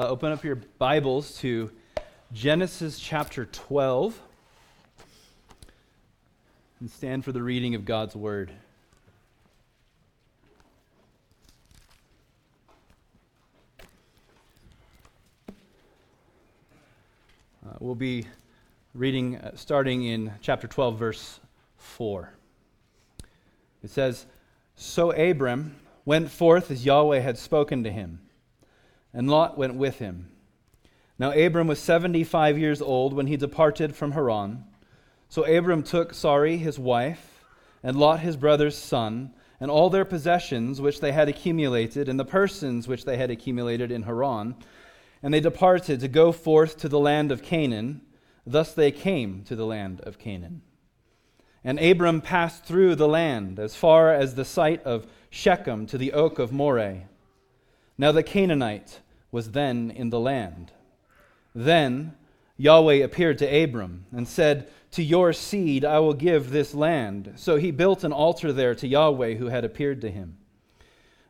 Uh, open up your Bibles to Genesis chapter 12 and stand for the reading of God's Word. Uh, we'll be reading uh, starting in chapter 12, verse 4. It says, So Abram went forth as Yahweh had spoken to him and Lot went with him. Now Abram was 75 years old when he departed from Haran. So Abram took Sarai his wife, and Lot his brother's son, and all their possessions which they had accumulated, and the persons which they had accumulated in Haran, and they departed to go forth to the land of Canaan. Thus they came to the land of Canaan. And Abram passed through the land as far as the site of Shechem to the oak of Moreh. Now the Canaanite was then in the land. Then Yahweh appeared to Abram and said, To your seed I will give this land. So he built an altar there to Yahweh who had appeared to him.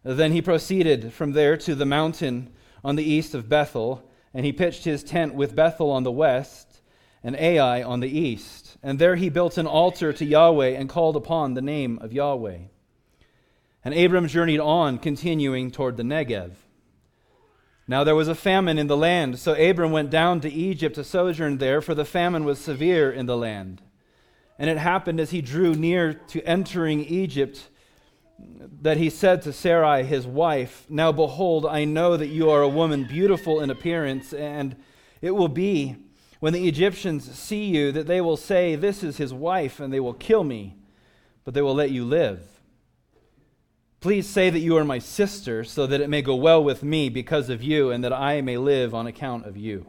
Then he proceeded from there to the mountain on the east of Bethel, and he pitched his tent with Bethel on the west and Ai on the east. And there he built an altar to Yahweh and called upon the name of Yahweh. And Abram journeyed on, continuing toward the Negev. Now there was a famine in the land, so Abram went down to Egypt to sojourn there, for the famine was severe in the land. And it happened as he drew near to entering Egypt that he said to Sarai, his wife, Now behold, I know that you are a woman beautiful in appearance, and it will be when the Egyptians see you that they will say, This is his wife, and they will kill me, but they will let you live. Please say that you are my sister, so that it may go well with me because of you, and that I may live on account of you.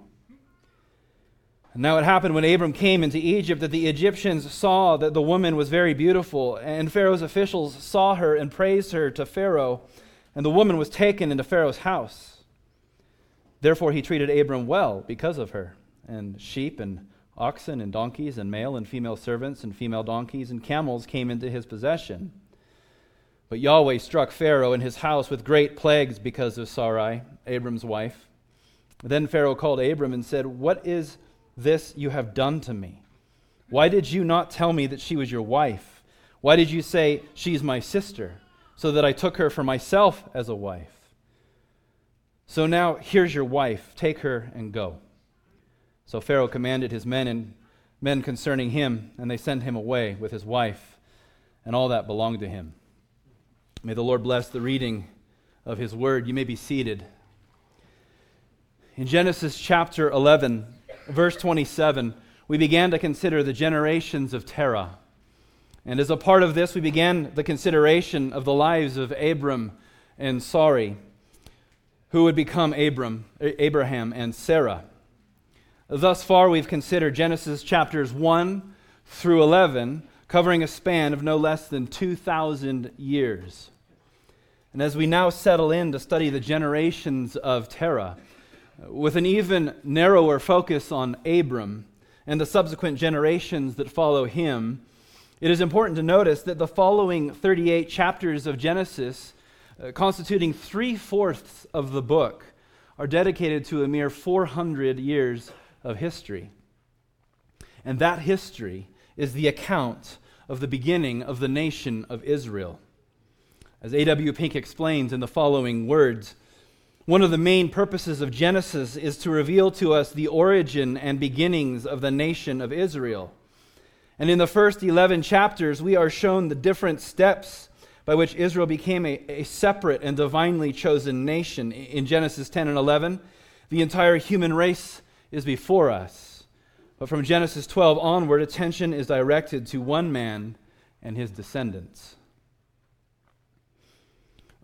now it happened when Abram came into Egypt that the Egyptians saw that the woman was very beautiful, and Pharaoh's officials saw her and praised her to Pharaoh, and the woman was taken into Pharaoh's house. Therefore he treated Abram well because of her, and sheep and oxen and donkeys and male and female servants and female donkeys and camels came into his possession. But Yahweh struck Pharaoh and his house with great plagues because of Sarai, Abram's wife. Then Pharaoh called Abram and said, What is this you have done to me? Why did you not tell me that she was your wife? Why did you say, She's my sister, so that I took her for myself as a wife? So now here's your wife. Take her and go. So Pharaoh commanded his men and men concerning him, and they sent him away with his wife and all that belonged to him. May the Lord bless the reading of his word. You may be seated. In Genesis chapter 11, verse 27, we began to consider the generations of Terah. And as a part of this, we began the consideration of the lives of Abram and Sarai, who would become Abram, Abraham and Sarah. Thus far, we've considered Genesis chapters 1 through 11, covering a span of no less than 2,000 years. And as we now settle in to study the generations of Terah, with an even narrower focus on Abram and the subsequent generations that follow him, it is important to notice that the following 38 chapters of Genesis, uh, constituting three fourths of the book, are dedicated to a mere 400 years of history. And that history is the account of the beginning of the nation of Israel. As A.W. Pink explains in the following words, one of the main purposes of Genesis is to reveal to us the origin and beginnings of the nation of Israel. And in the first 11 chapters, we are shown the different steps by which Israel became a, a, separate and divinely chosen nation. In Genesis 10 and 11, the entire human race is before us. But from Genesis 12 onward, attention is directed to one man and his descendants.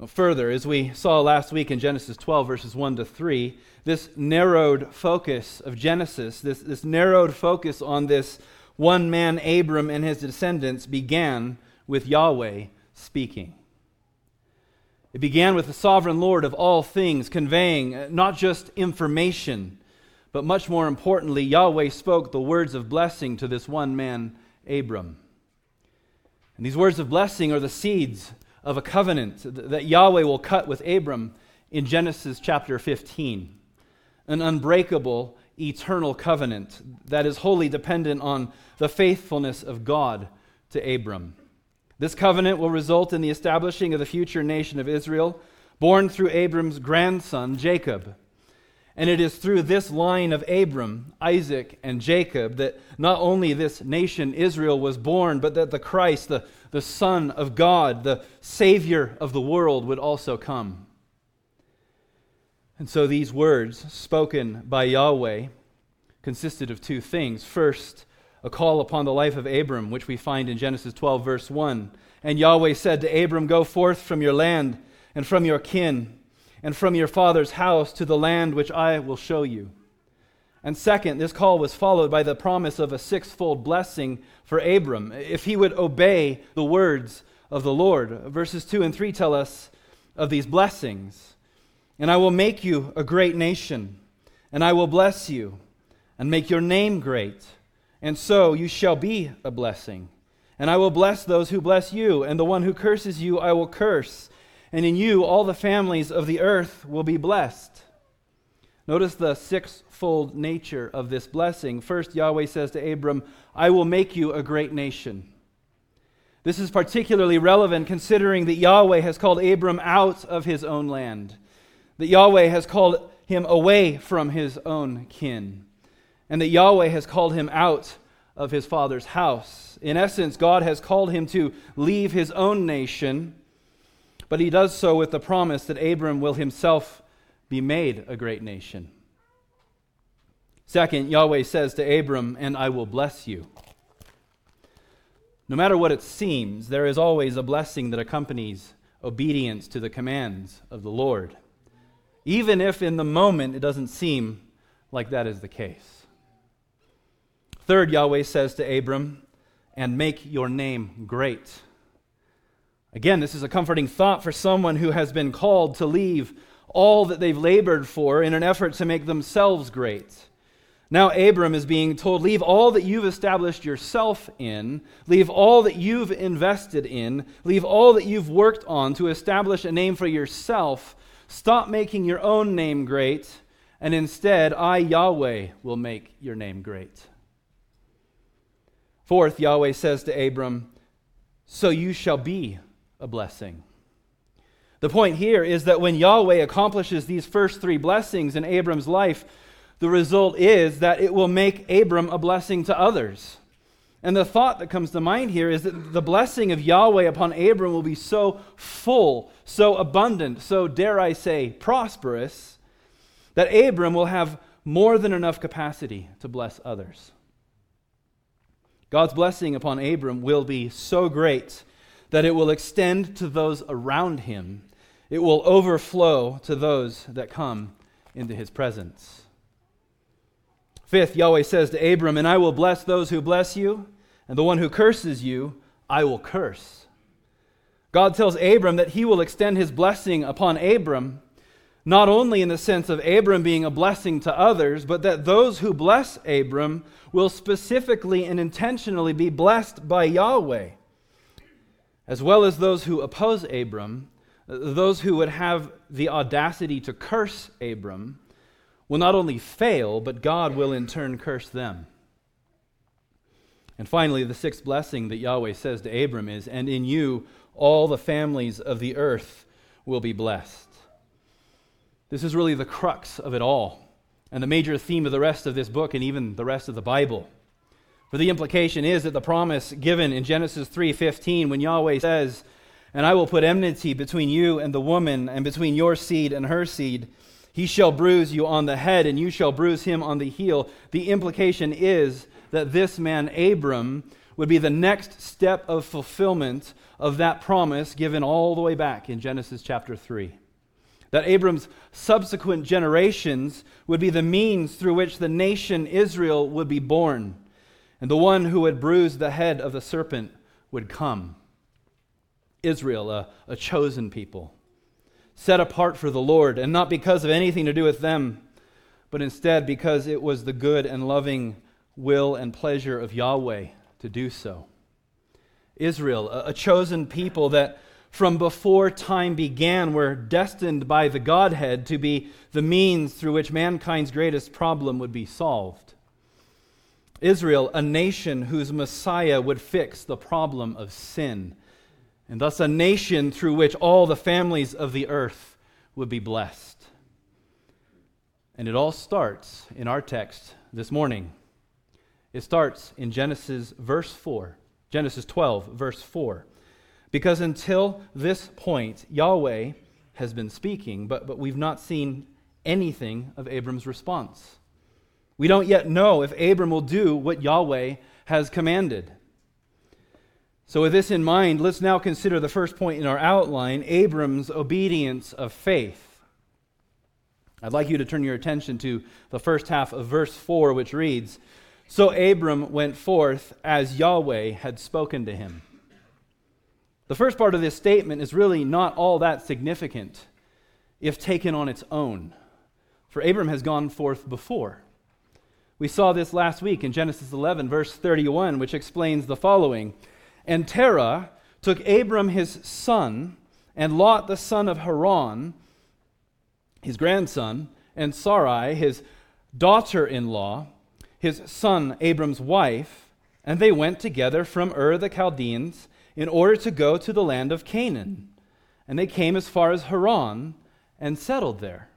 Further, as we saw last week in Genesis 12, verses 1 to 3, this narrowed focus of Genesis, this, this narrowed focus on this one man, Abram, and his descendants, began with Yahweh speaking. It began with the sovereign Lord of all things conveying uh, not just information, but much more importantly, Yahweh spoke the words of blessing to this one man, Abram. And these words of blessing are the seeds of a covenant that Yahweh will cut with Abram in Genesis chapter 15. an unbreakable, eternal covenant that is wholly dependent on the faithfulness of God to Abram. This covenant will result in the establishing of the future nation of Israel, born through Abram's grandson, Jacob. And it is through this line of Abram, Isaac, and Jacob that not only this nation, Israel, was born, but that the Christ, the, the Son of God, the Savior of the world, would also come. And so these words, spoken by Yahweh, consisted of two things. First, a call upon the life of Abram, which we find in Genesis 12, verse 1. And Yahweh said to Abram, Go forth from your land and from your kin and from your father's house to the land which I will show you. And second, this call was followed by the promise of a sixfold blessing for Abram if he would obey the words of the Lord. Verses 2 and 3 tell us of these blessings. And I will make you a great nation, and I will bless you, and make your name great, and so you shall be a blessing. And I will bless those who bless you, and the one who curses you I will curse and in you all the families of the earth will be blessed. Notice the sixfold nature of this blessing. First, Yahweh says to Abram, I will make you a great nation. This is particularly relevant considering that Yahweh has called Abram out of his own land, that Yahweh has called him away from his own kin, and that Yahweh has called him out of his father's house. In essence, God has called him to leave his own nation but he does so with the promise that Abram will himself be made a great nation. Second, Yahweh says to Abram, And I will bless you. No matter what it seems, there is always a blessing that accompanies obedience to the commands of the Lord, even if in the moment it doesn't seem like that is the case. Third, Yahweh says to Abram, And make your name great. Again, this is a comforting thought for someone who has been called to leave all that they've labored for in an effort to make themselves great. Now, Abram is being told, Leave all that you've established yourself in, leave all that you've invested in, leave all that you've worked on to establish a name for yourself. Stop making your own name great, and instead, I, Yahweh, will make your name great. Fourth, Yahweh says to Abram, So you shall be a blessing. The point here is that when Yahweh accomplishes these first three blessings in Abram's life, the result is that it will make Abram a blessing to others. And the thought that comes to mind here is that the blessing of Yahweh upon Abram will be so full, so abundant, so, dare I say, prosperous, that Abram will have more than enough capacity to bless others. God's blessing upon Abram will be so great that it will extend to those around him, it will overflow to those that come into his presence. Fifth, Yahweh says to Abram, And I will bless those who bless you, and the one who curses you, I will curse. God tells Abram that he will extend his blessing upon Abram, not only in the sense of Abram being a blessing to others, but that those who bless Abram will specifically and intentionally be blessed by Yahweh as well as those who oppose Abram, those who would have the audacity to curse Abram, will not only fail, but God will in turn curse them. And finally, the sixth blessing that Yahweh says to Abram is, And in you all the families of the earth will be blessed. This is really the crux of it all, and the major theme of the rest of this book and even the rest of the Bible. For the implication is that the promise given in Genesis 3:15 when Yahweh says, "And I will put enmity between you and the woman and between your seed and her seed. He shall bruise you on the head and you shall bruise him on the heel." The implication is that this man Abram would be the next step of fulfillment of that promise given all the way back in Genesis chapter 3 that Abram's subsequent generations would be the means through which the nation Israel would be born and the one who would bruise the head of the serpent would come. Israel, a, a chosen people, set apart for the Lord, and not because of anything to do with them, but instead because it was the good and loving will and pleasure of Yahweh to do so. Israel, a, a chosen people that from before time began were destined by the Godhead to be the means through which mankind's greatest problem would be solved. Israel, a nation whose Messiah would fix the problem of sin, and thus a nation through which all the families of the earth would be blessed. And it all starts in our text this morning. It starts in Genesis verse 4, Genesis 12, verse 4. Because until this point, Yahweh has been speaking, but, but we've not seen anything of Abram's response. We don't yet know if Abram will do what Yahweh has commanded. So, with this in mind, let's now consider the first point in our outline Abram's obedience of faith. I'd like you to turn your attention to the first half of verse 4, which reads So Abram went forth as Yahweh had spoken to him. The first part of this statement is really not all that significant if taken on its own, for Abram has gone forth before. We saw this last week in Genesis 11, verse 31, which explains the following And Terah took Abram his son, and Lot the son of Haran, his grandson, and Sarai, his daughter in law, his son Abram's wife, and they went together from Ur the Chaldeans in order to go to the land of Canaan. And they came as far as Haran and settled there.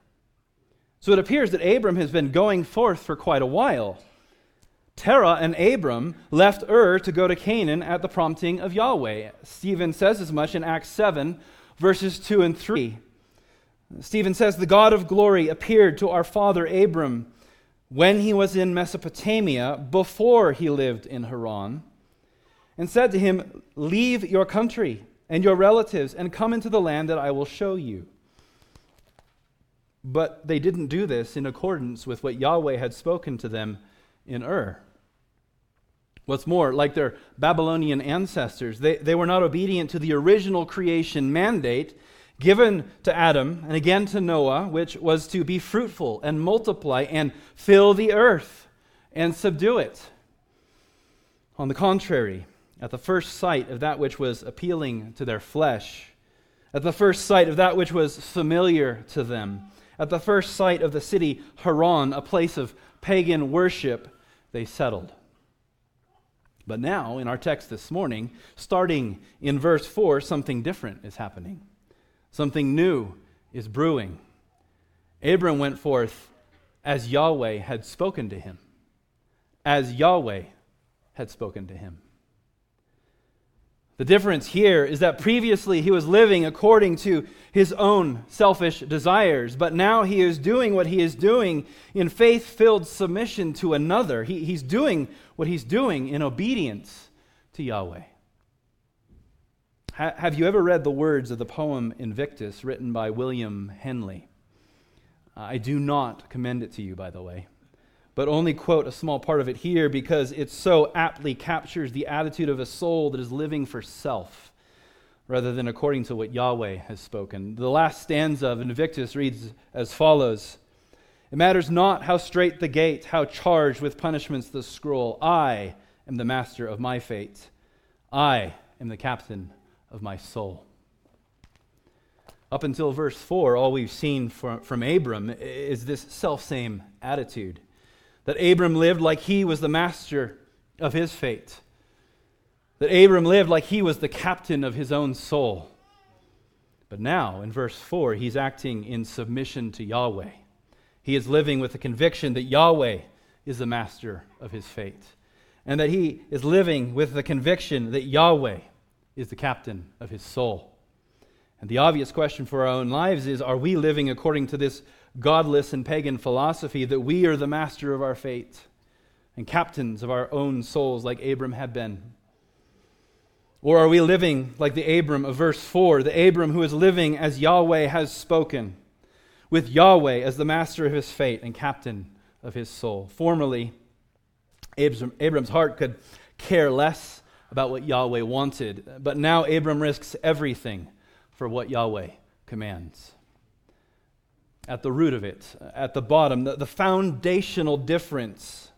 So it appears that Abram has been going forth for quite a while. Terah and Abram left Ur to go to Canaan at the prompting of Yahweh. Stephen says as much in Acts 7, verses 2 and 3. Stephen says, The God of glory appeared to our father Abram when he was in Mesopotamia before he lived in Haran and said to him, Leave your country and your relatives and come into the land that I will show you. But they didn't do this in accordance with what Yahweh had spoken to them in Ur. What's more, like their Babylonian ancestors, they, they were not obedient to the original creation mandate given to Adam and again to Noah, which was to be fruitful and multiply and fill the earth and subdue it. On the contrary, at the first sight of that which was appealing to their flesh, at the first sight of that which was familiar to them, at the first sight of the city Haran, a place of pagan worship, they settled. But now, in our text this morning, starting in verse 4, something different is happening. Something new is brewing. Abram went forth as Yahweh had spoken to him. As Yahweh had spoken to him. The difference here is that previously he was living according to his own selfish desires, but now he is doing what he is doing in faith filled submission to another. He, he's doing what he's doing in obedience to Yahweh. Ha, have you ever read the words of the poem Invictus written by William Henley? I do not commend it to you, by the way but only quote a small part of it here because it so aptly captures the attitude of a soul that is living for self rather than according to what Yahweh has spoken. The last stanza of Invictus reads as follows It matters not how strait the gate, how charged with punishments the scroll. I am the master of my fate. I am the captain of my soul. Up until verse 4, all we've seen from, from Abram is this self same attitude that Abram lived like he was the master of his fate, that Abram lived like he was the captain of his own soul. But now, in verse 4, he's acting in submission to Yahweh. He is living with the conviction that Yahweh is the master of his fate, and that he is living with the conviction that Yahweh is the captain of his soul. And the obvious question for our own lives is are we living according to this godless and pagan philosophy that we are the master of our fate and captains of our own souls like Abram had been? Or are we living like the Abram of verse 4, the Abram who is living as Yahweh has spoken, with Yahweh as the master of his fate and captain of his soul? Formerly, Abram's heart could care less about what Yahweh wanted, but now Abram risks everything for what Yahweh commands at the root of it, at the bottom, the, the foundational difference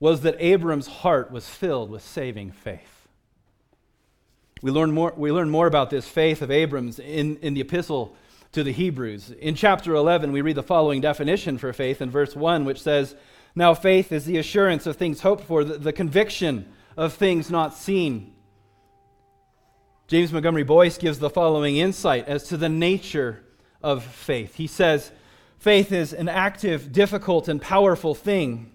was that Abram's heart was filled with saving faith. We learn more, we learn more about this faith of Abram's in, in the epistle to the Hebrews. In chapter 11, we read the following definition for faith in verse 1, which says, Now faith is the assurance of things hoped for, the, the conviction of things not seen. James Montgomery Boice gives the following insight as to the nature of faith. He says, Faith is an active, difficult, and powerful thing.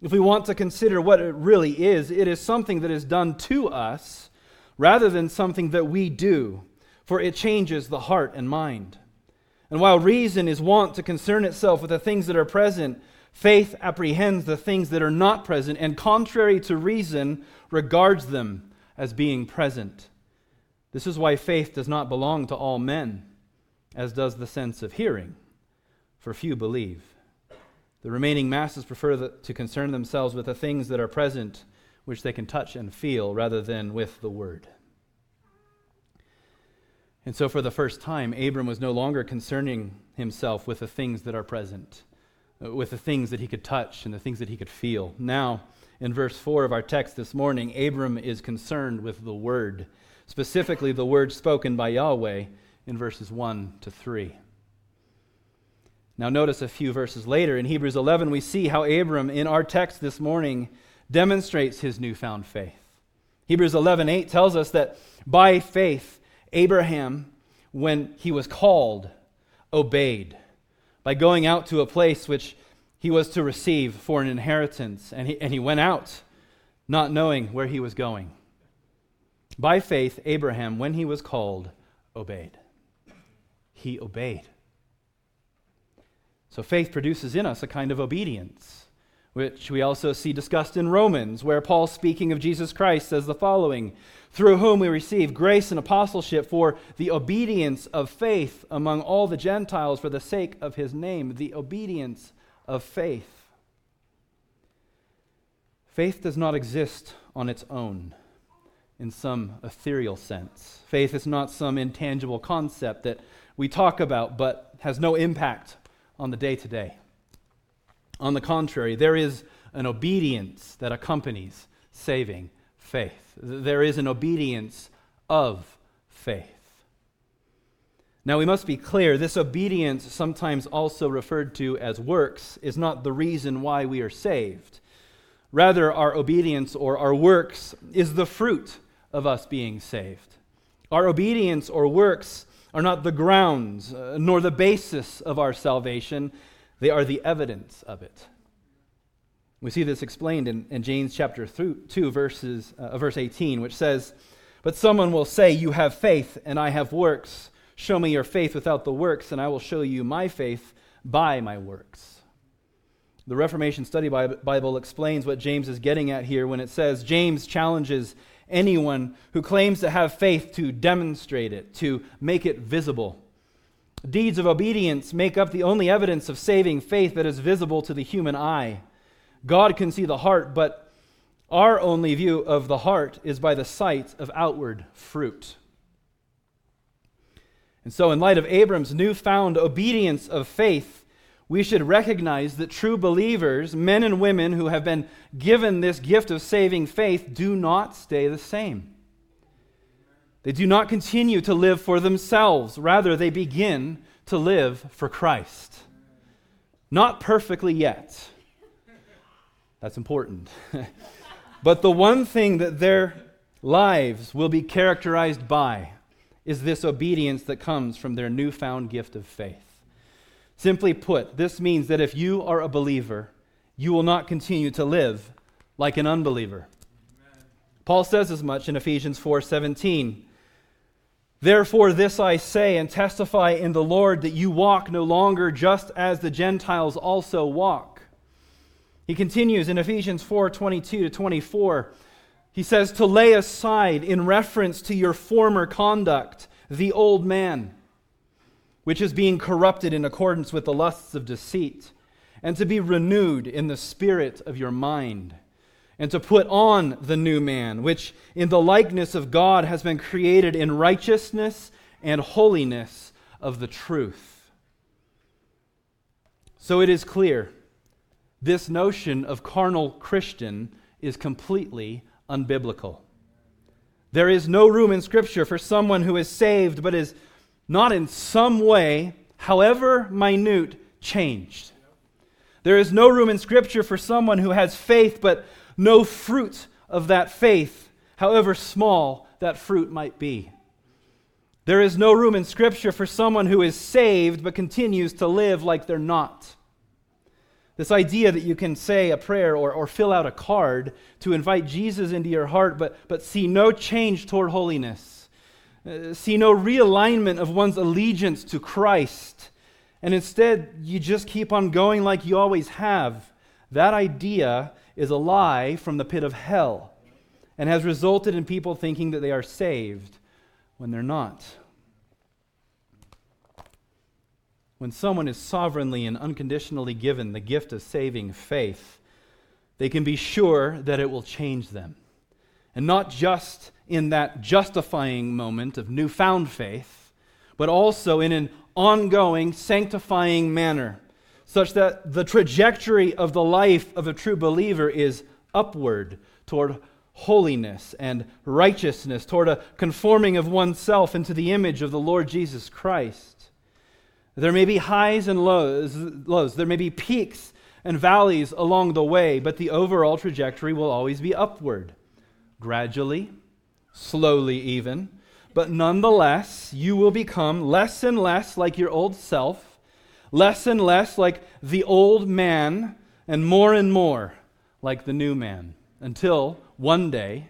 If we want to consider what it really is, it is something that is done to us rather than something that we do, for it changes the heart and mind. And while reason is wont to concern itself with the things that are present, faith apprehends the things that are not present, and contrary to reason, regards them as being present. This is why faith does not belong to all men, as does the sense of hearing, for few believe. The remaining masses prefer the, to concern themselves with the things that are present, which they can touch and feel, rather than with the word. And so, for the first time, Abram was no longer concerning himself with the things that are present, uh, with the things that he could touch and the things that he could feel. Now, in verse 4 of our text this morning, Abram is concerned with the word, specifically the word spoken by Yahweh in verses 1 to 3. Now, notice a few verses later in Hebrews 11, we see how Abram, in our text this morning, demonstrates his newfound faith. Hebrews 11:8 tells us that by faith Abraham, when he was called, obeyed by going out to a place which he was to receive for an inheritance. And he, and he went out not knowing where he was going. By faith, Abraham, when he was called, obeyed. He obeyed. So faith produces in us a kind of obedience which we also see discussed in Romans, where Paul, speaking of Jesus Christ, says the following Through whom we receive grace and apostleship for the obedience of faith among all the Gentiles for the sake of his name. The obedience of faith. Faith does not exist on its own in some ethereal sense. Faith is not some intangible concept that we talk about but has no impact on the day to day. On the contrary, there is an obedience that accompanies saving faith. There is an obedience of faith. Now, we must be clear this obedience, sometimes also referred to as works, is not the reason why we are saved. Rather, our obedience or our works is the fruit of us being saved. Our obedience or works are not the grounds uh, nor the basis of our salvation. They are the evidence of it. We see this explained in, in James chapter 2, verses, uh, verse 18, which says, But someone will say, You have faith, and I have works. Show me your faith without the works, and I will show you my faith by my works. The Reformation Study Bible explains what James is getting at here when it says James challenges anyone who claims to have faith to demonstrate it, to make it visible. Deeds of obedience make up the only evidence of saving faith that is visible to the human eye. God can see the heart, but our only view of the heart is by the sight of outward fruit. And so, in light of Abram's newfound obedience of faith, we should recognize that true believers, men and women who have been given this gift of saving faith, do not stay the same. They do not continue to live for themselves. Rather, they begin to live for Christ. Not perfectly yet. That's important. but the one thing that their lives will be characterized by is this obedience that comes from their newfound gift of faith. Simply put, this means that if you are a believer, you will not continue to live like an unbeliever. Paul says as much in Ephesians 4:17. Therefore, this I say and testify in the Lord that you walk no longer just as the Gentiles also walk. He continues in Ephesians 4 22 to 24. He says, To lay aside, in reference to your former conduct, the old man, which is being corrupted in accordance with the lusts of deceit, and to be renewed in the spirit of your mind and to put on the new man, which in the likeness of God has been created in righteousness and holiness of the truth. So it is clear this notion of carnal Christian is completely unbiblical. There is no room in Scripture for someone who is saved but is not in some way, however minute, changed. There is no room in Scripture for someone who has faith but no fruit of that faith, however small that fruit might be. There is no room in Scripture for someone who is saved but continues to live like they're not. This idea that you can say a prayer or, or fill out a card to invite Jesus into your heart, but, but see no change toward holiness, uh, see no realignment of one's allegiance to Christ, and instead you just keep on going like you always have. That idea is a lie from the pit of hell and has resulted in people thinking that they are saved when they're not. when someone is sovereignly and unconditionally given the gift of saving faith, they can be sure that it will change them. And not just in that justifying moment of newfound faith, but also in an ongoing, sanctifying manner, such that the trajectory of the life of a true believer is upward toward holiness and righteousness, toward a conforming of oneself into the image of the Lord Jesus Christ. There may be highs and lows, lows. There may be peaks and valleys along the way, but the overall trajectory will always be upward. Gradually, slowly even, but nonetheless, you will become less and less like your old self, less and less like the old man, and more and more like the new man, until one day,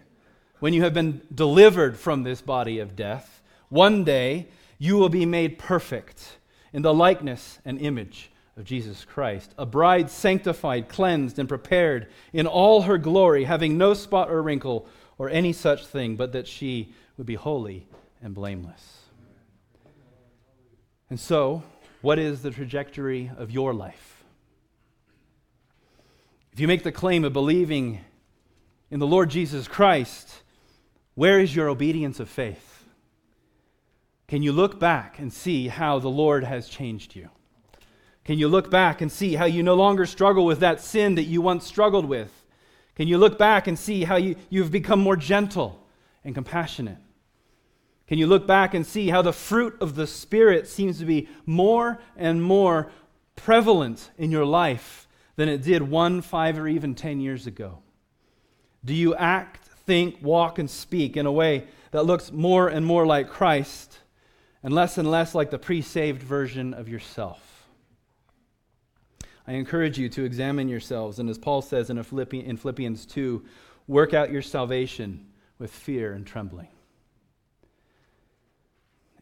when you have been delivered from this body of death, one day you will be made perfect in the likeness and image of Jesus Christ, a bride sanctified, cleansed, and prepared in all her glory, having no spot or wrinkle or any such thing, but that she would be holy and blameless. And so, what is the trajectory of your life? If you make the claim of believing in the Lord Jesus Christ, where is your obedience of faith? Can you look back and see how the Lord has changed you? Can you look back and see how you no longer struggle with that sin that you once struggled with? Can you look back and see how you, you've become more gentle and compassionate? Can you look back and see how the fruit of the Spirit seems to be more and more prevalent in your life than it did one, five, or even ten years ago? Do you act, think, walk, and speak in a way that looks more and more like Christ? and less and less like the pre saved version of yourself. I encourage you to examine yourselves, and as Paul says in Philippians 2, work out your salvation with fear and trembling.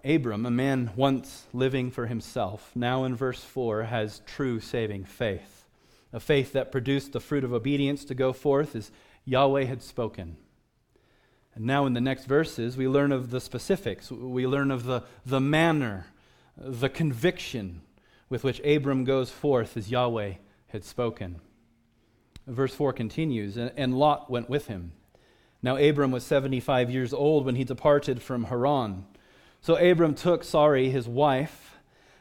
Abram, a man once living for himself, now in verse 4 has true saving faith, a faith that produced the fruit of obedience to go forth as Yahweh had spoken. And now, in the next verses, we learn of the specifics. We learn of the, the manner, the conviction with which Abram goes forth as Yahweh had spoken. Verse 4 continues And Lot went with him. Now, Abram was 75 years old when he departed from Haran. So Abram took Sarai, his wife,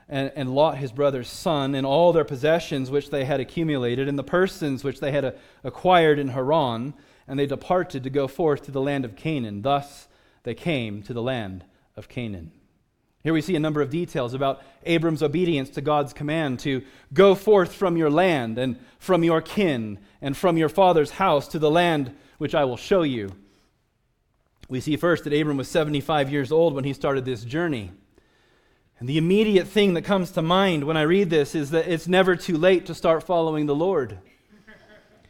and, and Lot, his brother's son, and all their possessions which they had accumulated, and the persons which they had uh, acquired in Haran and they departed to go forth to the land of Canaan. Thus they came to the land of Canaan. Here we see a number of details about Abram's obedience to God's command to go forth from your land and from your kin and from your father's house to the land which I will show you. We see first that Abram was 75 years old when he started this journey. And the immediate thing that comes to mind when I read this is that it's never too late to start following the Lord.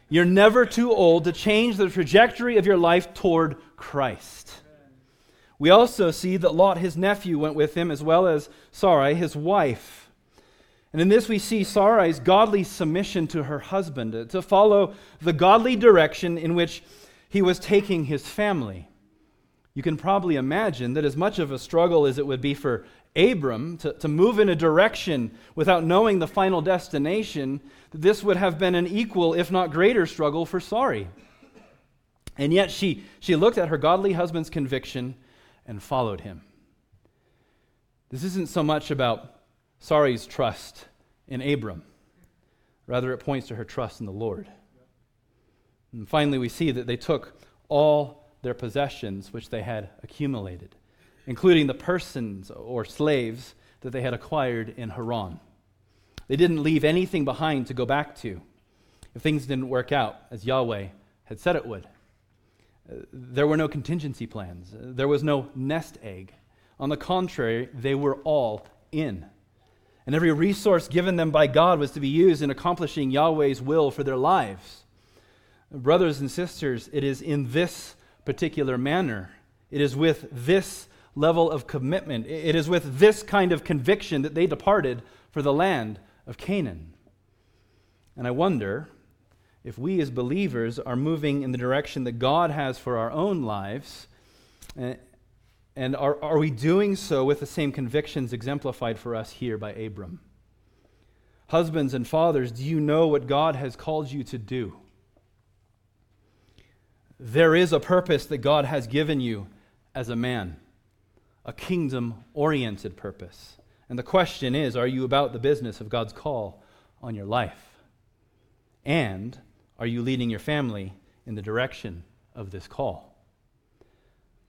You're never too old to change the trajectory of your life toward Christ. We also see that Lot, his nephew, went with him, as well as Sarai, his wife. And in this, we see Sarai's godly submission to her husband, uh, to follow the godly direction in which he was taking his family. You can probably imagine that as much of a struggle as it would be for Abram to, to move in a direction without knowing the final destination, this would have been an equal, if not greater, struggle for Sarai. And yet she, she looked at her godly husband's conviction and followed him. This isn't so much about Sarai's trust in Abram, rather, it points to her trust in the Lord. And finally, we see that they took all their possessions which they had accumulated, including the persons or slaves that they had acquired in Haran. They didn't leave anything behind to go back to if things didn't work out as Yahweh had said it would. There were no contingency plans, there was no nest egg. On the contrary, they were all in. And every resource given them by God was to be used in accomplishing Yahweh's will for their lives. Brothers and sisters, it is in this particular manner, it is with this level of commitment, it is with this kind of conviction that they departed for the land of Canaan. And I wonder if we as believers are moving in the direction that God has for our own lives, eh, and are, are we doing so with the same convictions exemplified for us here by Abram? Husbands and fathers, do you know what God has called you to do? There is a purpose that God has given you as a man, a kingdom oriented purpose. And the question is are you about the business of God's call on your life? And are you leading your family in the direction of this call?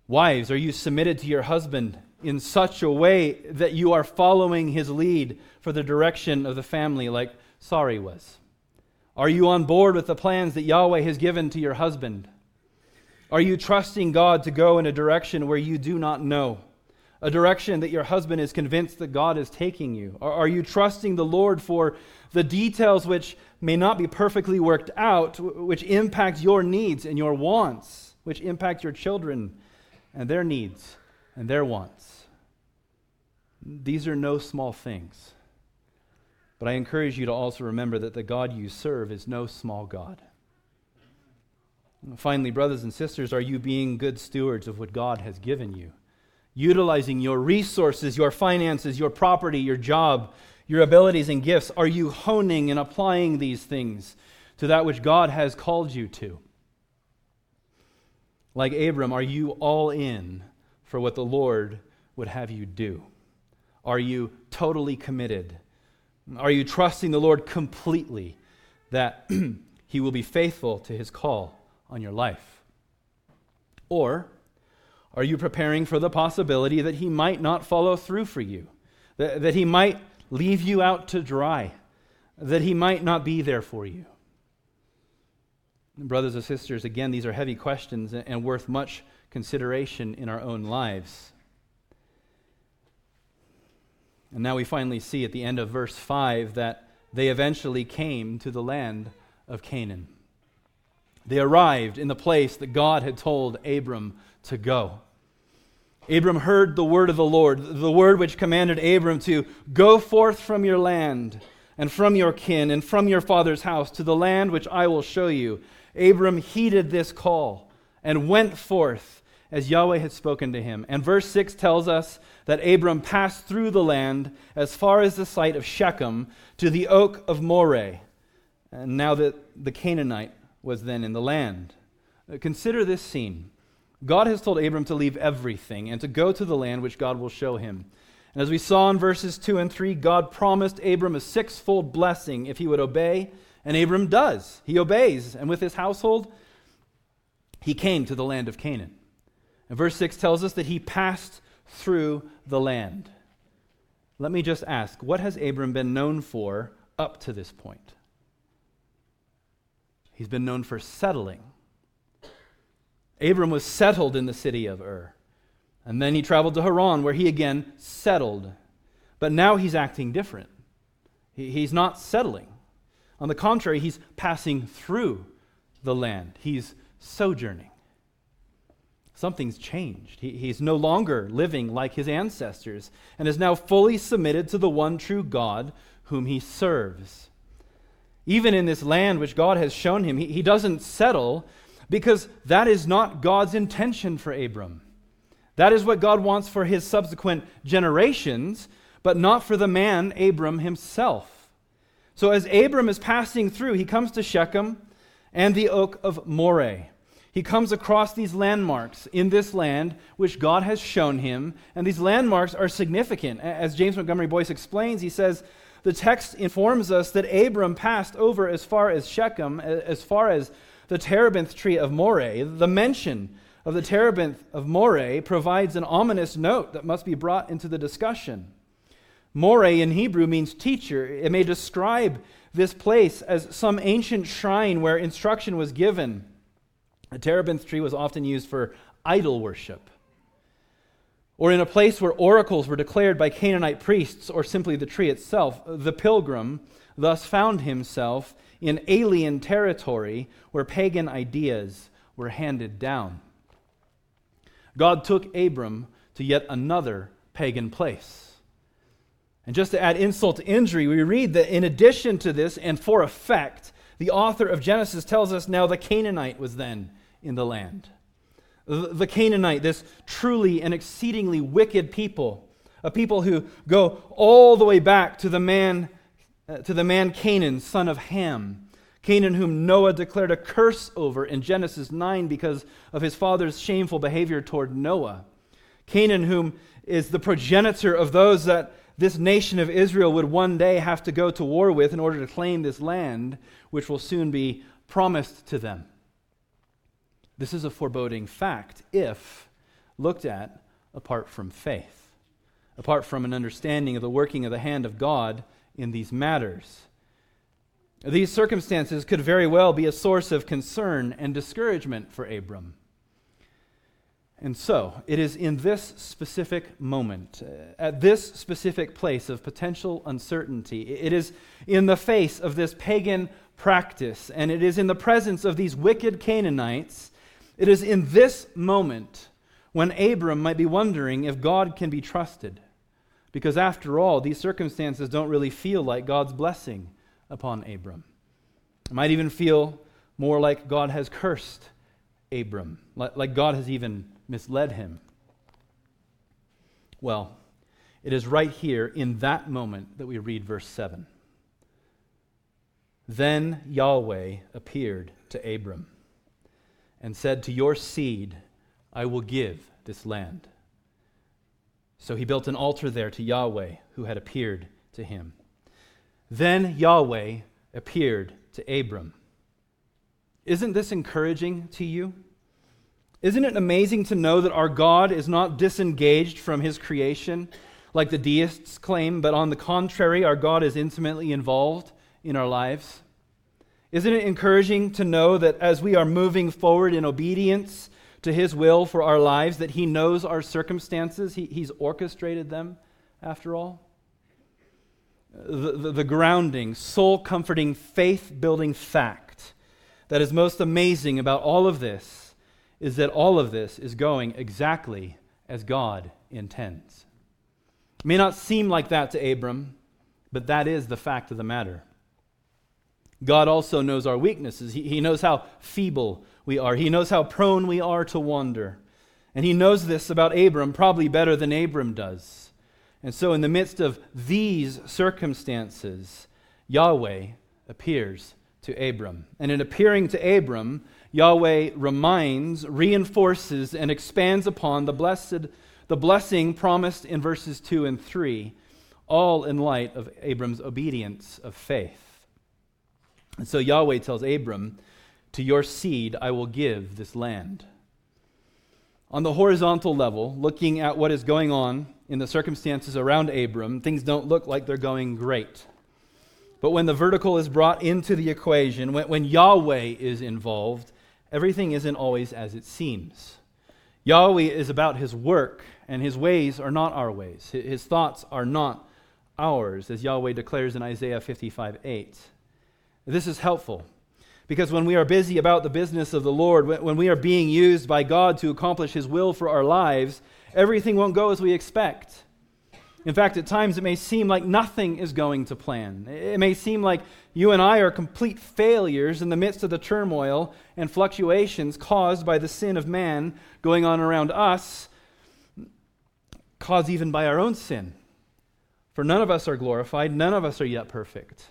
Wives, are you submitted to your husband in such a way that you are following his lead for the direction of the family, like Sarai was? Are you on board with the plans that Yahweh has given to your husband? Are you trusting God to go in a direction where you do not know? A direction that your husband is convinced that God is taking you? Or are you trusting the Lord for the details which may not be perfectly worked out, which impact your needs and your wants, which impact your children and their needs and their wants. These are no small things. But I encourage you to also remember that the God you serve is no small God. Finally, brothers and sisters, are you being good stewards of what God has given you? Utilizing your resources, your finances, your property, your job, your abilities and gifts, are you honing and applying these things to that which God has called you to? Like Abram, are you all in for what the Lord would have you do? Are you totally committed? Are you trusting the Lord completely that He will be faithful to His call on your life? Or are you preparing for the possibility that He might not follow through for you? That, that He might leave you out to dry, that he might not be there for you? Brothers and sisters, again, these are heavy questions and worth much consideration in our own lives. And now we finally see at the end of verse 5 that they eventually came to the land of Canaan. They arrived in the place that God had told Abram to go. Abram heard the word of the Lord, the word which commanded Abram to go forth from your land and from your kin and from your father's house to the land which I will show you. Abram heeded this call and went forth as Yahweh had spoken to him. And verse 6 tells us that Abram passed through the land as far as the site of Shechem to the oak of Moreh. And now that the Canaanite was then in the land. Consider this scene. God has told Abram to leave everything and to go to the land which God will show him. And as we saw in verses 2 and 3, God promised Abram a sixfold blessing if he would obey, and Abram does. He obeys, and with his household, he came to the land of Canaan. And verse 6 tells us that he passed through the land. Let me just ask what has Abram been known for up to this point? He's been known for settling Abram was settled in the city of Ur. And then he traveled to Haran, where he again settled. But now he's acting different. He, he's not settling. On the contrary, he's passing through the land, he's sojourning. Something's changed. He, he's no longer living like his ancestors and is now fully submitted to the one true God whom he serves. Even in this land which God has shown him, he doesn't settle because that is not God's intention for Abram. That is what God wants for his subsequent generations, but not for the man, Abram himself. So as Abram is passing through, he comes to Shechem and the oak of Moreh. He comes across these landmarks in this land which God has shown him, and these landmarks are significant. As James Montgomery Boice explains, he says, the text informs us that Abram passed over as far as Shechem, as far as the terebinth tree of Moreh, the mention of the terebinth of Moreh provides an ominous note that must be brought into the discussion. Moreh in Hebrew means teacher. It may describe this place as some ancient shrine where instruction was given. A terebinth tree was often used for idol worship. Or in a place where oracles were declared by Canaanite priests, or simply the tree itself, the pilgrim thus found himself in alien territory where pagan ideas were handed down. God took Abram to yet another pagan place. And just to add insult to injury, we read that in addition to this, and for effect, the author of Genesis tells us now the Canaanite was then in the land. The Canaanite, this truly and exceedingly wicked people, a people who go all the way back to the man, Uh, to the man Canaan, son of Ham. Canaan, whom Noah declared a curse over in Genesis 9 because of his father's shameful behavior toward Noah. Canaan, whom is the progenitor of those that this nation of Israel would one day have to go to war with in order to claim this land, which will soon be promised to them. This is a foreboding fact if looked at apart from faith, apart from an understanding of the working of the hand of God in these matters. These circumstances could very well be a source of concern and discouragement for Abram. And so, it is in this specific moment, uh, at this specific place of potential uncertainty, it is in the face of this pagan practice, and it is in the presence of these wicked Canaanites, it is in this moment when Abram might be wondering if God can be trusted. Because after all, these circumstances don't really feel like God's blessing upon Abram. It might even feel more like God has cursed Abram, like God has even misled him? Well, it is right here in that moment that we read verse 7. Then Yahweh appeared to Abram and said, To your seed I will give this land. So he built an altar there to Yahweh, who had appeared to him. Then Yahweh appeared to Abram. Isn't this encouraging to you? Isn't it amazing to know that our God is not disengaged from his creation like the deists claim, but on the contrary, our God is intimately involved in our lives? Isn't it encouraging to know that as we are moving forward in obedience to his will for our lives, that he knows our circumstances? He, he's orchestrated them, after all? The, the, the grounding, soul comforting, faith building fact that is most amazing about all of this is that all of this is going exactly as God intends. It may not seem like that to Abram, but that is the fact of the matter. God also knows our weaknesses. He, he knows how feeble we are. He knows how prone we are to wander. And he knows this about Abram probably better than Abram does. And so, in the midst of these circumstances, Yahweh appears to Abram. And in appearing to Abram, Yahweh reminds, reinforces, and expands upon the blessed the blessing promised in verses 2 and 3, all in light of Abram's obedience of faith. And so Yahweh tells Abram, To your seed I will give this land. On the horizontal level, looking at what is going on in the circumstances around Abram, things don't look like they're going great. But when the vertical is brought into the equation, when, when Yahweh is involved, everything isn't always as it seems. Yahweh is about his work, and his ways are not our ways. His thoughts are not ours, as Yahweh declares in Isaiah 55 8. This is helpful because when we are busy about the business of the Lord, when we are being used by God to accomplish his will for our lives, everything won't go as we expect. In fact, at times it may seem like nothing is going to plan. It may seem like you and I are complete failures in the midst of the turmoil and fluctuations caused by the sin of man going on around us, caused even by our own sin. For none of us are glorified, none of us are yet perfect.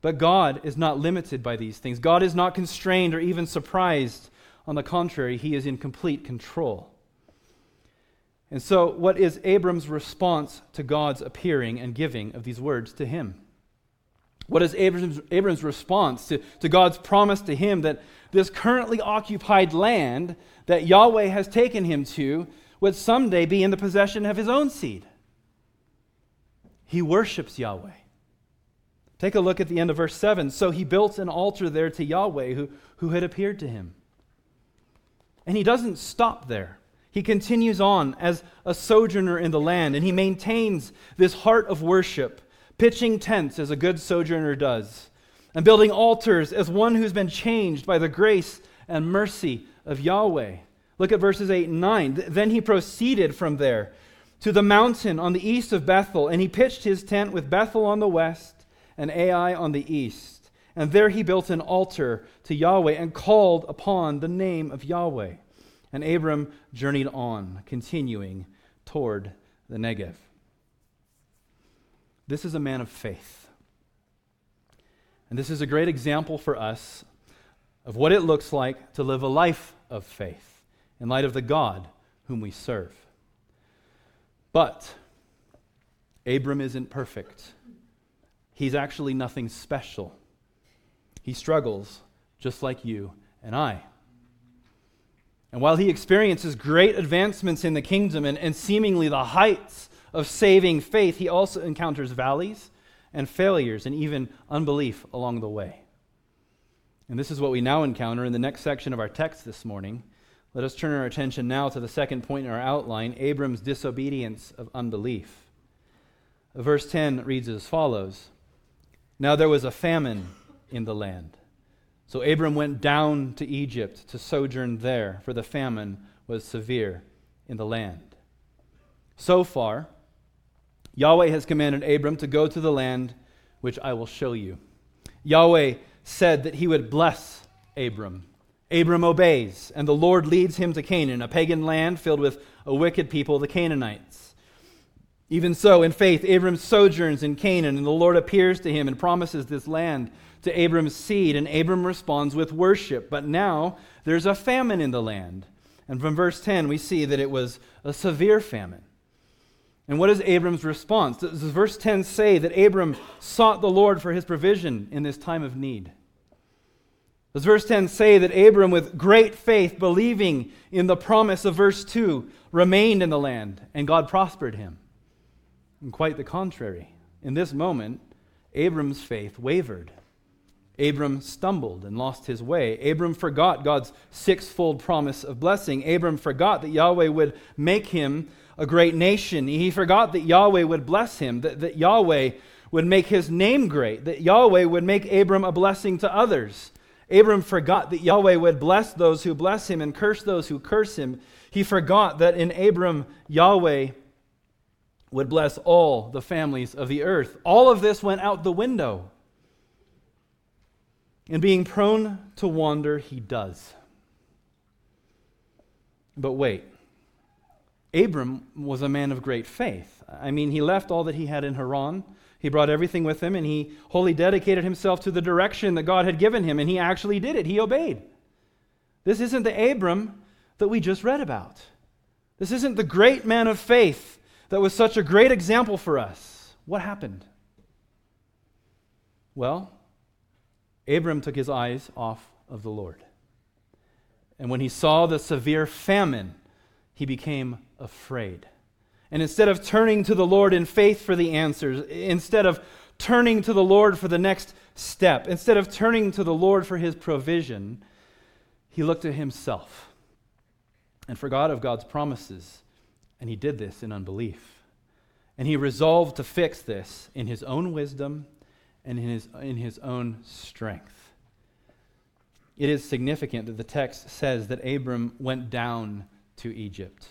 But God is not limited by these things. God is not constrained or even surprised. On the contrary, He is in complete control. And so, what is Abram's response to God's appearing and giving of these words to him? What is Abram's, Abram's response to, to God's promise to him that this currently occupied land that Yahweh has taken him to would someday be in the possession of his own seed? He worships Yahweh. Take a look at the end of verse 7. So he built an altar there to Yahweh who, who had appeared to him. And he doesn't stop there. He continues on as a sojourner in the land, and he maintains this heart of worship, pitching tents as a good sojourner does, and building altars as one who's been changed by the grace and mercy of Yahweh. Look at verses 8 and 9. Then he proceeded from there to the mountain on the east of Bethel, and he pitched his tent with Bethel on the west and Ai on the east. And there he built an altar to Yahweh and called upon the name of Yahweh. And Abram journeyed on, continuing toward the Negev. This is a man of faith. And this is a great example for us of what it looks like to live a life of faith in light of the God whom we serve. But Abram isn't perfect. He's actually nothing special. He struggles just like you and I. And while he experiences great advancements in the kingdom and, and seemingly the heights of saving faith, he also encounters valleys and failures and even unbelief along the way. And this is what we now encounter in the next section of our text this morning. Let us turn our attention now to the second point in our outline Abram's disobedience of unbelief. Verse 10 reads as follows Now there was a famine in the land. So Abram went down to Egypt to sojourn there, for the famine was severe in the land. So far, Yahweh has commanded Abram to go to the land which I will show you. Yahweh said that he would bless Abram. Abram obeys, and the Lord leads him to Canaan, a pagan land filled with a wicked people, the Canaanites. Even so, in faith, Abram sojourns in Canaan, and the Lord appears to him and promises this land to Abram's seed, and Abram responds with worship. But now there's a famine in the land. And from verse 10, we see that it was a severe famine. And what is Abram's response? Does verse 10 say that Abram sought the Lord for his provision in this time of need? Does verse 10 say that Abram, with great faith, believing in the promise of verse 2, remained in the land and God prospered him? And quite the contrary. In this moment, Abram's faith wavered. Abram stumbled and lost his way. Abram forgot God's sixfold promise of blessing. Abram forgot that Yahweh would make him a great nation. He forgot that Yahweh would bless him, that, that Yahweh would make his name great, that Yahweh would make Abram a blessing to others. Abram forgot that Yahweh would bless those who bless him and curse those who curse him. He forgot that in Abram, Yahweh would bless all the families of the earth. All of this went out the window. And being prone to wander, he does. But wait. Abram was a man of great faith. I mean, he left all that he had in Haran. He brought everything with him and he wholly dedicated himself to the direction that God had given him, and he actually did it. He obeyed. This isn't the Abram that we just read about. This isn't the great man of faith that was such a great example for us. What happened? Well, Abram took his eyes off of the Lord. And when he saw the severe famine, he became afraid. And instead of turning to the Lord in faith for the answers, instead of turning to the Lord for the next step, instead of turning to the Lord for his provision, he looked at himself and forgot of God's promises. And he did this in unbelief. And he resolved to fix this in his own wisdom and in his, in his own strength. It is significant that the text says that Abram went down to Egypt.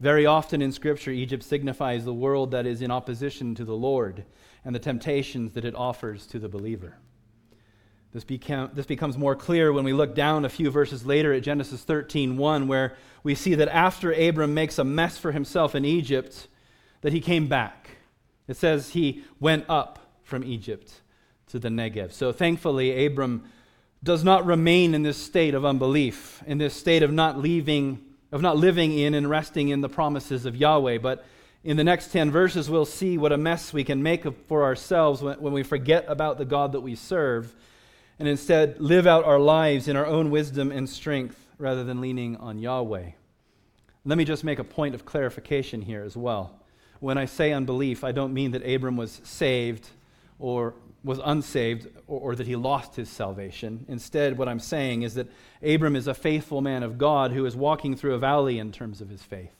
Very often in Scripture, Egypt signifies the world that is in opposition to the Lord and the temptations that it offers to the believer. This, became, this becomes more clear when we look down a few verses later at Genesis 13 1, where we see that after Abram makes a mess for himself in Egypt, that he came back. It says he went up from Egypt to the Negev. So thankfully, Abram does not remain in this state of unbelief, in this state of not leaving, of not living in and resting in the promises of Yahweh, but In the next 10 verses, we'll see what a mess we can make for ourselves when, when we forget about the God that we serve and instead live out our lives in our own wisdom and strength rather than leaning on Yahweh. Let me just make a point of clarification here as well. When I say unbelief, I don't mean that Abram was saved or was unsaved or, or, that he lost his salvation. Instead, what I'm saying is that Abram is a faithful man of God who is walking through a valley in terms of his faith.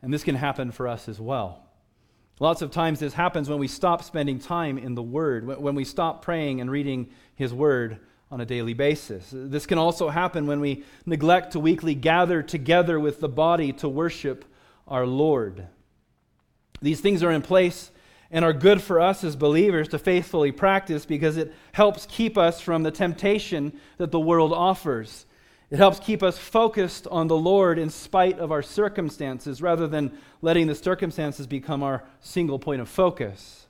And this can happen for us as well. Lots of times, this happens when we stop spending time in the Word, when we stop praying and reading His Word on a daily basis. This can also happen when we neglect to weekly gather together with the body to worship our Lord. These things are in place and are good for us as believers to faithfully practice because it helps keep us from the temptation that the world offers. It helps keep us focused on the Lord in spite of our circumstances rather than letting the circumstances become our single point of focus.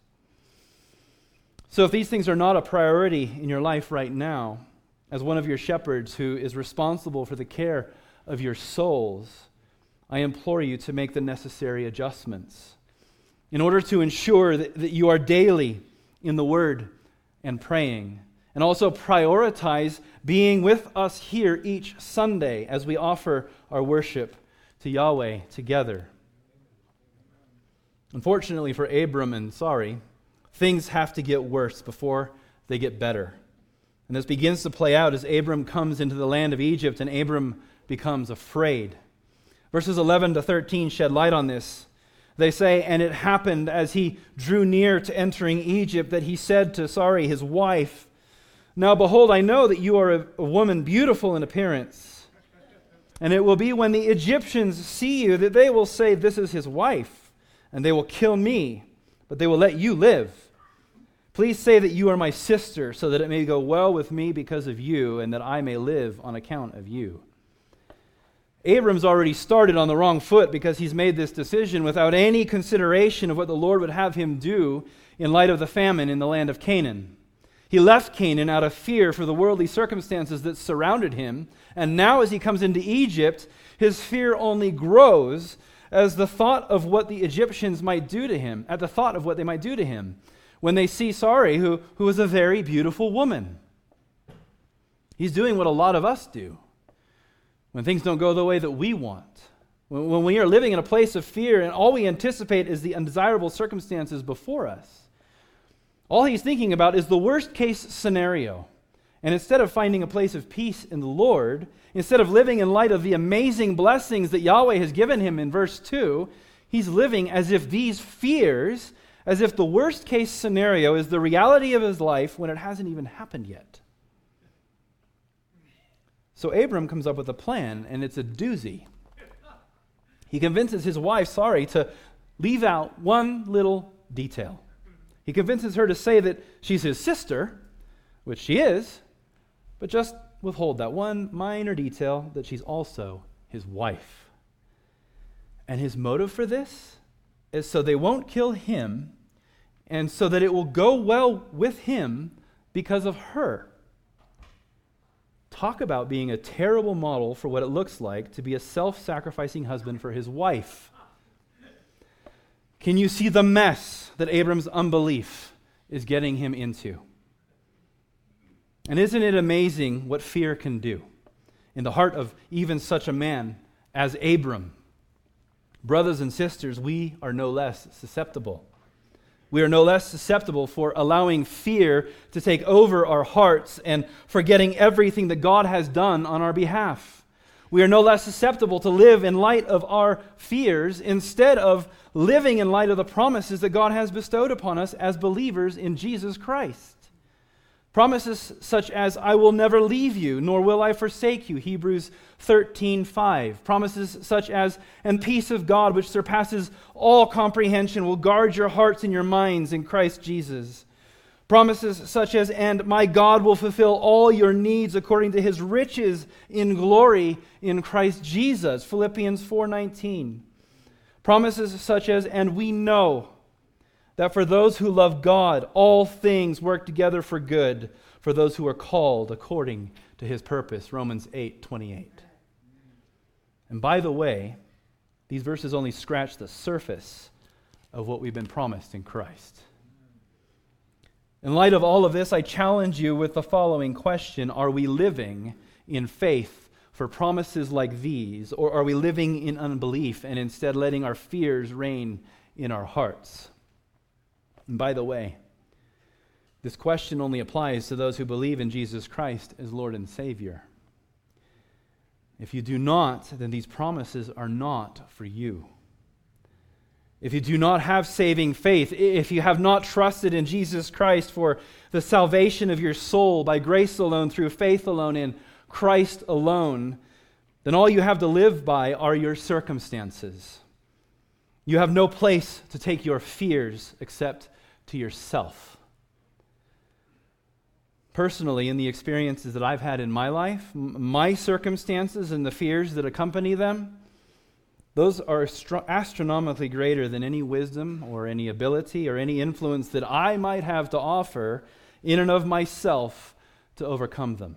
So, if these things are not a priority in your life right now, as one of your shepherds who is responsible for the care of your souls, I implore you to make the necessary adjustments in order to ensure that, that you are daily in the Word and praying. And also prioritize being with us here each Sunday as we offer our worship to Yahweh together. Unfortunately for Abram and Sarai, things have to get worse before they get better. And this begins to play out as Abram comes into the land of Egypt and Abram becomes afraid. Verses 11 to 13 shed light on this. They say, And it happened as he drew near to entering Egypt that he said to Sarai, his wife, Now behold, I know that you are a, a woman beautiful in appearance. And it will be when the Egyptians see you that they will say, This is his wife, and they will kill me, but they will let you live. Please say that you are my sister, so that it may go well with me because of you, and that I may live on account of you. Abram's already started on the wrong foot because he's made this decision without any consideration of what the Lord would have him do in light of the famine in the land of Canaan. He left Canaan out of fear for the worldly circumstances that surrounded him, and now as he comes into Egypt, his fear only grows as the thought of what the Egyptians might do to him, at the thought of what they might do to him when they see Sarai, who, who is a very beautiful woman. He's doing what a lot of us do when things don't go the way that we want, when, when we are living in a place of fear and all we anticipate is the undesirable circumstances before us. All he's thinking about is the worst case scenario. And instead of finding a place of peace in the Lord, instead of living in light of the amazing blessings that Yahweh has given him in verse 2, he's living as if these fears, as if the worst case scenario is the reality of his life when it hasn't even happened yet. So Abram comes up with a plan, and it's a doozy. He convinces his wife, Sarai, to leave out one little detail. He convinces her to say that she's his sister, which she is, but just withhold that one minor detail that she's also his wife. And his motive for this is so they won't kill him, and so that it will go well with him because of her. Talk about being a terrible model for what it looks like to be a self sacrificing husband for his wife. Can you see the mess that Abram's unbelief is getting him into? And isn't it amazing what fear can do in the heart of even such a man as Abram? Brothers and sisters, we are no less susceptible. We are no less susceptible for allowing fear to take over our hearts and forgetting everything that God has done on our behalf. We are no less susceptible to live in light of our fears instead of living in light of the promises that God has bestowed upon us as believers in Jesus Christ. Promises such as, I will never leave you, nor will I forsake you, Hebrews 13 5. Promises such as, and peace of God, which surpasses all comprehension, will guard your hearts and your minds in Christ Jesus. Promises such as, and my God will fulfill all your needs according to his riches in glory in Christ Jesus, Philippians 4:19. Promises such as, and we know that for those who love God, all things work together for good for those who are called according to his purpose. Romans 8 28. And by the way, these verses only scratch the surface of what we've been promised in Christ. In light of all of this, I challenge you with the following question Are we living in faith for promises like these, or are we living in unbelief and instead letting our fears reign in our hearts? And by the way, this question only applies to those who believe in Jesus Christ as Lord and Savior. If you do not, then these promises are not for you. If you do not have saving faith, if you have not trusted in Jesus Christ for the salvation of your soul by grace alone, through faith alone, in Christ alone, then all you have to live by are your circumstances. You have no place to take your fears except to yourself. Personally, in the experiences that I've had in my life, my circumstances and the fears that accompany them, those are astronomically greater than any wisdom or any ability or any influence that I might have to offer in and of myself to overcome them.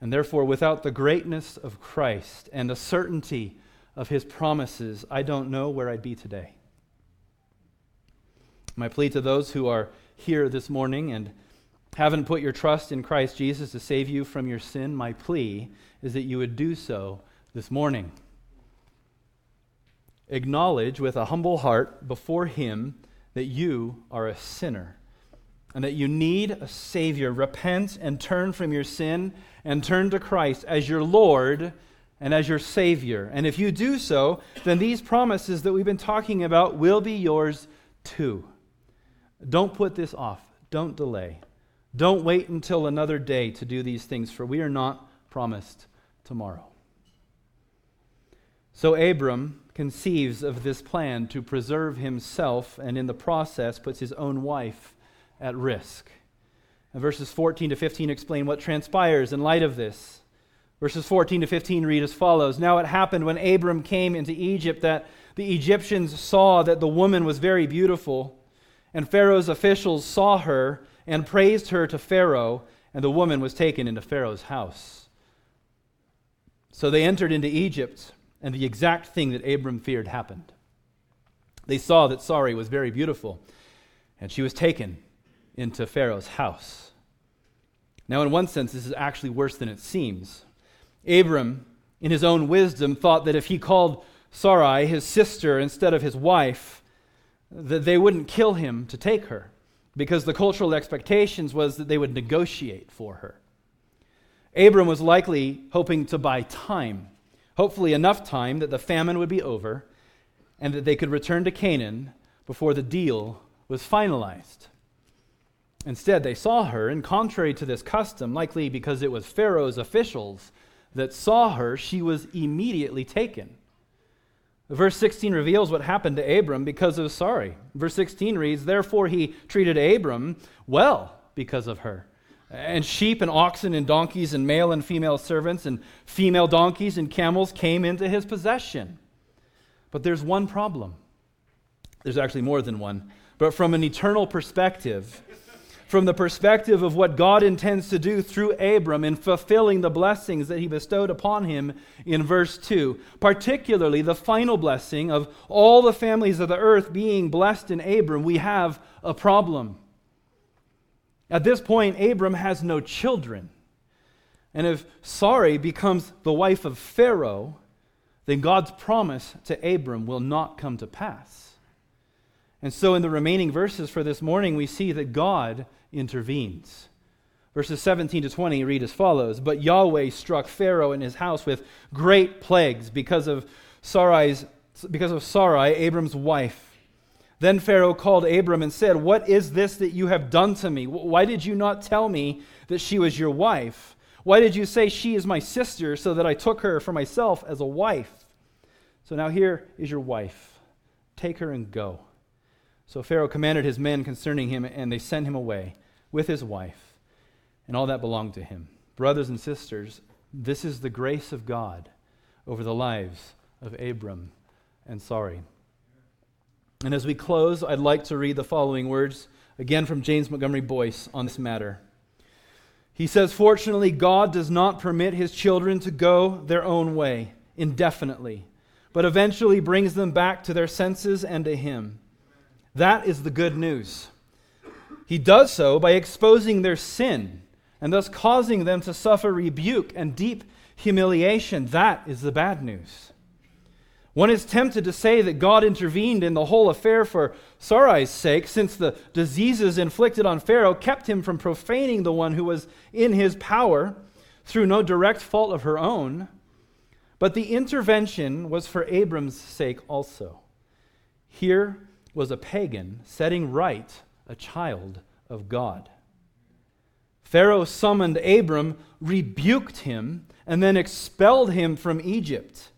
And therefore, without the greatness of Christ and the certainty of his promises, I don't know where I'd be today. My plea to those who are here this morning and haven't put your trust in Christ Jesus to save you from your sin, my plea is that you would do so this morning. Acknowledge with a humble heart before Him that you are a sinner and that you need a Savior. Repent and turn from your sin and turn to Christ as your Lord and as your Savior. And if you do so, then these promises that we've been talking about will be yours too. Don't put this off. Don't delay. Don't wait until another day to do these things, for we are not promised tomorrow. So Abram conceives of this plan to preserve himself and in the process puts his own wife at risk. And verses 14 to 15 explain what transpires in light of this. Verses 14 to 15 read as follows Now it happened when Abram came into Egypt that the Egyptians saw that the woman was very beautiful, and Pharaoh's officials saw her and praised her to Pharaoh, and the woman was taken into Pharaoh's house. So they entered into Egypt and the exact thing that Abram feared happened. They saw that Sarai was very beautiful, and she was taken into Pharaoh's house. Now, in one sense, this is actually worse than it seems. Abram, in his own wisdom, thought that if he called Sarai his sister instead of his wife, that they wouldn't kill him to take her, because the cultural expectations was that they would negotiate for her. Abram was likely hoping to buy time hopefully enough time that the famine would be over and that they could return to Canaan before the deal was finalized. Instead, they saw her, and contrary to this custom, likely because it was Pharaoh's officials that saw her, she was immediately taken. Verse 16 reveals what happened to Abram because of Sarai. Verse 16 reads, Therefore he treated Abram well because of her and sheep and oxen and donkeys and male and female servants and female donkeys and camels came into his possession. But there's one problem. There's actually more than one. But from an eternal perspective, from the perspective of what God intends to do through Abram in fulfilling the blessings that he bestowed upon him in verse 2, particularly the final blessing of all the families of the earth being blessed in Abram, we have a problem. At this point, Abram has no children. And if Sarai becomes the wife of Pharaoh, then God's promise to Abram will not come to pass. And so, in the remaining verses for this morning, we see that God intervenes. Verses 17 to 20 read as follows But Yahweh struck Pharaoh and his house with great plagues because of Sarai's, because of Sarai, Abram's wife. Then Pharaoh called Abram and said, What is this that you have done to me? Why did you not tell me that she was your wife? Why did you say she is my sister so that I took her for myself as a wife? So now here is your wife. Take her and go. So Pharaoh commanded his men concerning him, and they sent him away with his wife and all that belonged to him. Brothers and sisters, this is the grace of God over the lives of Abram and Sarai. And as we close, I'd like to read the following words, again from James Montgomery Boice on this matter. He says, Fortunately, God does not permit his children to go their own way indefinitely, but eventually brings them back to their senses and to Him. That is the good news. He does so by exposing their sin and thus causing them to suffer rebuke and deep humiliation. That is the bad news. One is tempted to say that God intervened in the whole affair for Sarai's sake, since the diseases inflicted on Pharaoh kept him from profaning the one who was in his power through no direct fault of her own. But the intervention was for Abram's sake also. Here was a pagan setting right a child of God. Pharaoh summoned Abram, rebuked him, and then expelled him from Egypt.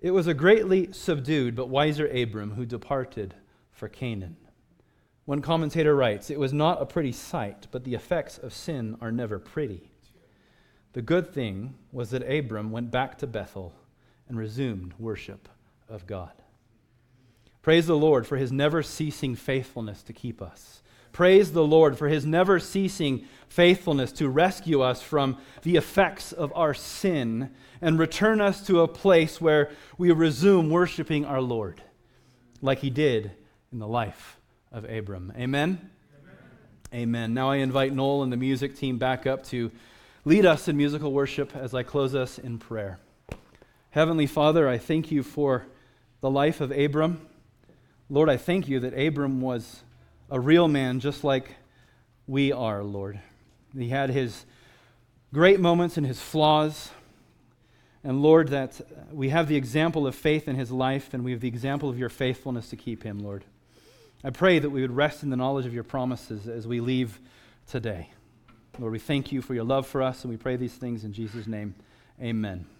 It was a greatly subdued but wiser Abram who departed for Canaan. One commentator writes, It was not a pretty sight, but the effects of sin are never pretty. The good thing was that Abram went back to Bethel and resumed worship of God. Praise the Lord for his never ceasing faithfulness to keep us. Praise the Lord for his never ceasing faithfulness to rescue us from the effects of our sin and return us to a place where we resume worshiping our Lord, like he did in the life of Abram. Amen? Amen. Amen. Now I invite Noel and the music team back up to lead us in musical worship as I close us in prayer. Heavenly Father, I thank you for the life of Abram. Lord, I thank you that Abram was a real man just like we are, Lord. He had his great moments and his flaws. And Lord, that we have the example of faith in his life and we have the example of your faithfulness to keep him, Lord. I pray that we would rest in the knowledge of your promises as we leave today. Lord, we thank you for your love for us and we pray these things in Jesus' name. Amen.